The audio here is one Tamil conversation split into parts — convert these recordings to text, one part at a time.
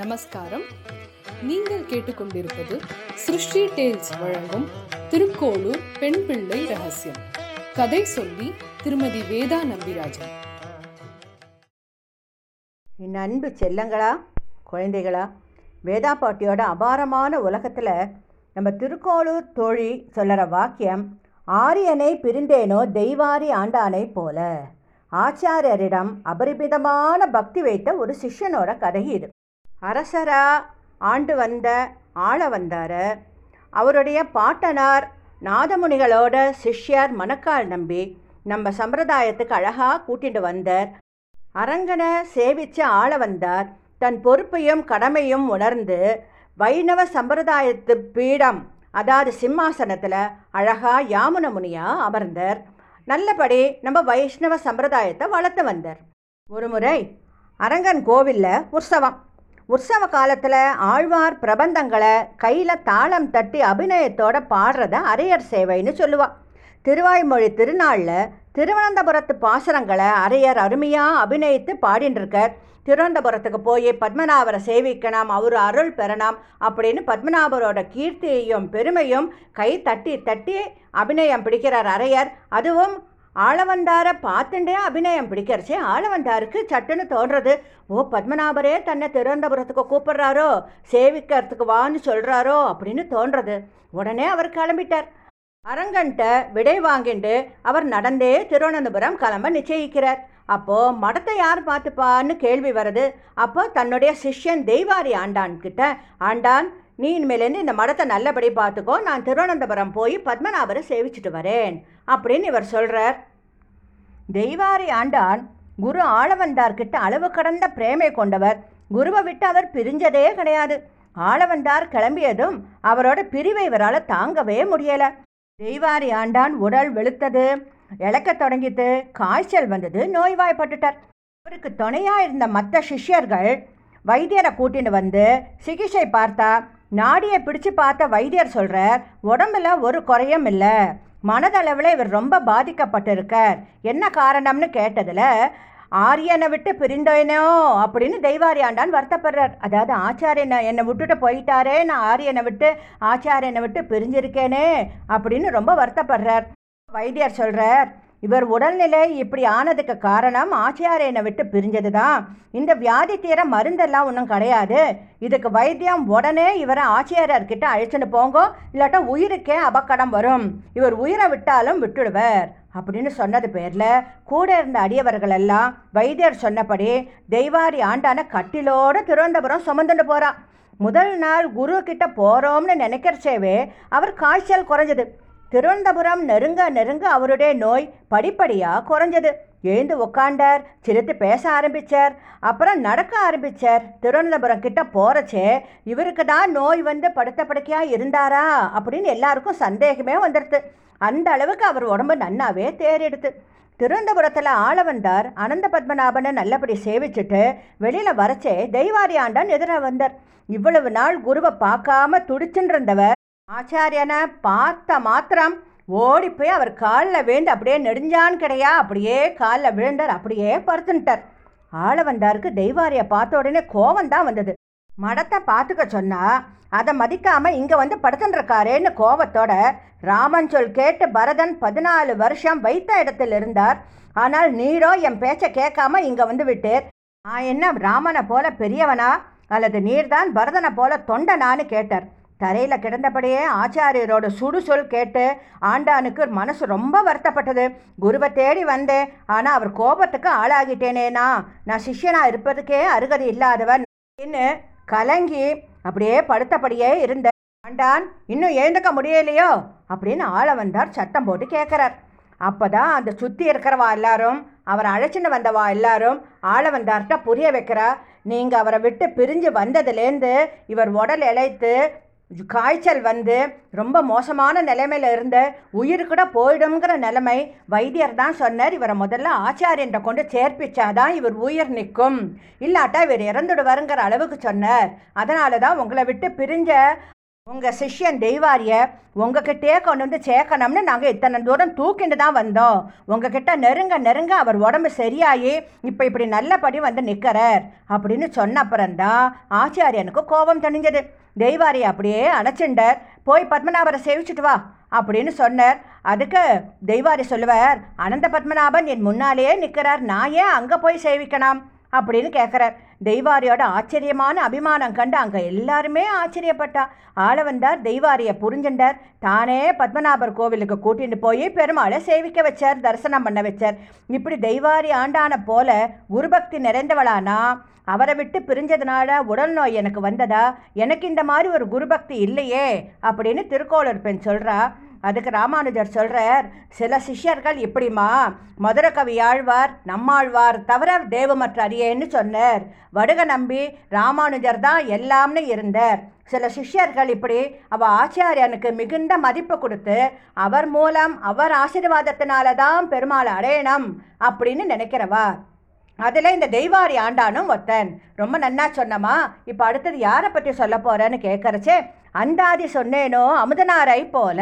நமஸ்காரம். நீங்கள் கேட்டுக்கொண்டிருப்பது சிருஷ்டி டேல்ஸ் வழங்கும் திருக்கோளூர் பெண் பிள்ளை ரகசியம். கதை சொல்லி திருமதி வேதா நம்பிராஜன். என் அன்பு செல்லங்களா குழந்தைகளா வேதா பாட்டியோட அபாரமான உலகத்தில் நம்ம திருக்கோளூர் தோழி சொல்லுற வாக்கியம் ஆரியனை பிரிந்தேனோ தெய்வாரி ஆண்டானை போல. ஆச்சாரியரிடம் அபரிமிதமான பக்தி வைத்த ஒரு சிஷ்யனோட கதை இது. அரசரா ஆண்டு வந்த ஆள வந்தார். அவருடைய பாட்டனார் நாதமுனிகளோட சிஷ்யார் மணக்கால் நம்பி நம்ம சம்பிரதாயத்துக்கு அழகாக கூட்டிட்டு வந்தார். அரங்கனை சேவித்து ஆள வந்தார். தன் பொறுப்பையும் கடமையும் உணர்ந்து வைணவ சம்பிரதாயத்து பீடம் அதாவது சிம்மாசனத்தில் அழகா யாமுன முனியாக அமர்ந்தார். நல்லபடி நம்ம வைஷ்ணவ சம்பிரதாயத்தை வளர்த்து வந்தார். ஒரு முறை அரங்கன் கோவிலில் உற்சவம். உற்சவ காலத்தில் ஆழ்வார் பிரபந்தங்களை கையில் தாளம் தட்டி அபிநயத்தோட பாடுறத அரையர் சேவைன்னு சொல்லுவாள் திருவாய்மொழி திருநாளில் திருவனந்தபுரத்து பாசுரங்களை அரையர் அருமையாக அபிநயித்து பாடின்றிருக்கார். திருவனந்தபுரத்துக்கு போய் பத்மநாபரை சேவிக்கணும் அவர் அருள் பெறணும் அப்படின்னு பத்மநாபரோட கீர்த்தியையும் பெருமையும் கை தட்டி தட்டி அபிநயம் பிடிக்கிறார் அரையர். அதுவும் ஆளவந்தாரை பார்த்துட்டே அபிநயம் பிடிக்கிறச்சே ஆளவந்தாருக்கு சட்டுன்னு தோன்றது. ஓ பத்மநாபரே தன்னை திருவனந்தபுரத்துக்கு கூப்பிடுறாரோ சேவிக்கிறதுக்கு வான்னு சொல்கிறாரோ அப்படின்னு தோன்றது. உடனே அவர் கிளம்பிட்டார். அரங்கன்ட்ட விடை வாங்கிட்டு அவர் நடந்தே திருவனந்தபுரம் கிளம்ப நிச்சயிக்கிறார். அப்போது மடத்தை யார் பார்த்துப்பான்னு கேள்வி வருது அப்போ தன்னுடைய சிஷ்யன் தெய்வாரி ஆண்டான்கிட்ட ஆண்டான் நீ இனிமேலேருந்து இந்த மடத்தை நல்லபடி பார்த்துக்கோ நான் திருவனந்தபுரம் போய் பத்மநாபரை சேவிச்சுட்டு வரேன் அப்படின்னு இவர் சொல்கிறார் தெய்வாரி ஆண்டான் குரு ஆளவந்தார்கிட்ட அளவு கடந்த பிரேமை கொண்டவர். குருவை விட்டு அவர் பிரிஞ்சதே கிடையாது. ஆளவந்தார் கிளம்பியதும் அவரோட பிரிவை இவரால் தாங்கவே முடியலை. தெய்வாரி ஆண்டான் உடல் வெளுத்தது. இழக்க தொடங்கிட்டு காய்ச்சல் வந்தது நோய்வாய்ப்பட்டுட்டார். அவருக்கு துணையாக இருந்த மற்ற சிஷ்யர்கள் வைத்தியரை கூட்டின்னு வந்து சிகிச்சை பார்த்தா நாடியை பிடிச்சு பார்த்த வைத்தியர் சொல்கிறார் உடம்புல ஒரு குறையும் இல்லை. மனதளவில் இவர் ரொம்ப பாதிக்கப்பட்டிருக்கார். என்ன காரணம்னு கேட்டதில் ஆரியனை விட்டு பிரிந்தோனோ அப்படின்னு தெய்வாரியாண்டான் வருத்தப்படுறார். அதாவது ஆச்சாரியனை என்னை விட்டுட்டு போயிட்டாரே நான் ஆரியனை விட்டு ஆச்சாரியனை விட்டு பிரிஞ்சிருக்கேனே அப்படின்னு ரொம்ப வருத்தப்படுறார். வைத்தியர் சொல்கிறார் இவர் உடல்நிலை இப்படி ஆனதுக்கு காரணம் ஆச்சாரியனை விட்டு பிரிஞ்சது தான் இந்த வியாதி தீர மருந்தெல்லாம் ஒன்றும் கிடையாது. இதுக்கு வைத்தியம் உடனே இவரை ஆச்சியாரர்கிட்ட அழைச்சின்னு போங்கோ இல்லாட்டா உயிருக்கே அபக்கடம் வரும். இவர் உயிரை விட்டாலும் விட்டுடுவர். அப்படின்னு சொன்னது பேரில் கூட இருந்த அடியவர்கள் எல்லாம் வைத்தியர் சொன்னபடி தெய்வாரி ஆண்டான கட்டிலோடு திருவனந்தபுரம் சுமந்துட்டு போகிறா முதல் நாள் குரு கிட்ட போகிறோம்னு நினைக்கிறச்சேவே அவர் காய்ச்சல் குறைஞ்சது. திருவனந்தபுரம் நெருங்க நெருங்க அவருடைய நோய் படிப்படியாக குறைஞ்சது. எழுந்து உக்காண்டார் சிரித்து பேச ஆரம்பித்தார் அப்புறம் நடக்க ஆரம்பித்தார் திருவனந்தபுரம் கிட்ட போகிறச்சே இவருக்கு தான் நோய் வந்து படுத்த படுக்கையாக இருந்தாரா? அப்படின்னு எல்லாருக்கும் சந்தேகமே வந்துடுது அந்த அளவுக்கு அவர் உடம்பு நன்னாவே தேறிடுது திருவனந்தபுரத்தில் ஆள வந்தார். அனந்த பத்மநாபனை நல்லபடி சேவிச்சுட்டு வெளியில் வரச்சே தெய்வாரி ஆண்டான் எதிராக வந்தார். இவ்வளவு நாள் குருவை பார்க்காம துடிச்சுட்டு இருந்தவர் ஆச்சாரியனை பார்த்த மாத்திரம் ஓடி போய் அவர் காலில் விழுந்து அப்படியே நெடுஞ்சான் கிடையா? அப்படியே காலில் விழுந்தார். அப்படியே பருத்துன்ட்டார் ஆள வந்தாருக்கு தெய்வாரியை பார்த்த உடனே கோவம் தான் வந்தது. மடத்தை பார்த்துக்க சொன்னால் அதை மதிக்காமல் இங்கே வந்து படுத்துட்டுருக்காரேன்னு கோவத்தோட ராமன் சொல் கேட்டு பரதன் பதினாலு வருஷம் வைத்த இடத்தில் இருந்தார். ஆனால் நீரோ என் பேச்சை கேட்காம இங்கே வந்து விட்டேர். நான் என்ன ராமனை போல பெரியவனா? அல்லது நீர்தான் பரதனை போல தொண்டனான்னு கேட்டார். தரையில் கிடந்தபடியே ஆச்சாரியரோட சுடு சொல் கேட்டு ஆண்டானுக்கு மனசு ரொம்ப வருத்தப்பட்டது. குருவை தேடி வந்தேன். ஆனால் அவர் கோபத்துக்கு ஆளாகிட்டேனேனா நான் சிஷ்யனாக இருப்பதுக்கே அருகதை இல்லாதவன். என்று கலங்கி அப்படியே படுத்தபடியே இருந்த ஆண்டான் இன்னும் எழுந்துக்க முடியலையோ? அப்படின்னு ஆள வந்தார் சத்தம் போட்டு கேட்குறார் அப்போதான் அந்த சுற்றி இருக்கிறவா எல்லாரும் அவரை அழைச்சின்னு வந்தவா எல்லாரும் ஆள வந்தார்கிட்ட புரிய வைக்கிறா. நீங்கள் அவரை விட்டு பிரிஞ்சு வந்ததுலேருந்து இவர் உடல் இழைத்து காய்ச்சல் வந்து ரொம்ப மோசமான நிலைமையில் இருந்து உயிர் கூட போயிடுங்கிற நிலைமை வைத்தியர் தான் சொன்னார். இவரை முதல்ல ஆச்சாரியன்ற கொண்டு சேர்ப்பிச்சாதான் இவர் உயிர் நிற்கும். இல்லாட்டா இவர் இறந்துடுவாருங்கிற அளவுக்கு சொன்னார். அதனால தான் உங்களை விட்டு பிரிஞ்ச உங்கள் சிஷ்யன் தெய்வாரிய உங்ககிட்டே கொண்டு வந்து சேர்க்கணும்னு நாங்கள் இத்தனை தூரம் தூக்கிட்டு தான் வந்தோம். உங்ககிட்ட நெருங்க நெருங்க அவர் உடம்பு சரியாகி இப்போ இப்படி நல்லபடி வந்து நிற்கிறார் அப்படின்னு சொன்ன அப்புறம்தான் ஆச்சாரியனுக்கு கோபம் தணிஞ்சது தெய்வாரியை அப்படியே அணைச்சுண்டார் போய் பத்மநாபரை சேவிச்சுட்டு வா அப்படின்னு சொன்னார். அதுக்கு தெய்வாரி சொல்லுவார் அனந்த பத்மநாபன் என் முன்னாலேயே நிற்கிறார் நான் ஏன் அங்கே போய் சேவிக்கணும்? அப்படின்னு கேட்குறார் தெய்வாரியோட ஆச்சரியமான அபிமானம் கண்டு அங்கே எல்லாருமே ஆச்சரியப்பட்டா. ஆள வந்தார் தெய்வாரியை புரிஞ்சுண்டார். தானே பத்மநாபர் கோவிலுக்கு கூட்டிட்டு போய் பெருமாளை சேவிக்க வச்சார் தரிசனம் பண்ண வச்சார். இப்படி தெய்வாரி ஆண்டான போல குருபக்தி நிறைந்தவளானா? அவரை விட்டு பிரிஞ்சதுனால உடல் நோய் எனக்கு வந்ததா? எனக்கு இந்த மாதிரி ஒரு குருபக்தி இல்லையே அப்படின்னு திருக்கோளர் பெண் சொல்கிறா அதுக்கு ராமானுஜர் சொல்கிறார் சில சிஷ்யர்கள் இப்படிமா மதுர கவி ஆழ்வார் நம்மாழ்வார் தவிர தேவமற்ற அரியேன்னு சொன்னார். வடுக நம்பி ராமானுஜர் தான் எல்லாம்னு இருந்தார். சில சிஷ்யர்கள் இப்படி அவ ஆச்சாரியனுக்கு மிகுந்த மதிப்பு கொடுத்து அவர் மூலம் அவர் ஆசீர்வாதத்தினால தான் பெருமாள் அடையணும் அப்படின்னு நினைக்கிறவா. அதில் இந்த தெய்வாரி ஆண்டானும் ஒத்தன். ரொம்ப நன்னா சொன்னமா இப்போ அடுத்தது யாரை பற்றி சொல்ல போகிறேன்னு கேட்கறச்சே அந்தாதி சொன்னேனோ அமுதனாரை போல.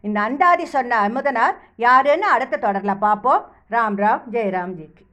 இந்த அந்தாதி சொன்ன அமுதனார் யாருன்னு அடுத்த தொடரில் பார்ப்போம். ராம் ராம் ஜெயராம் ஜிக்கு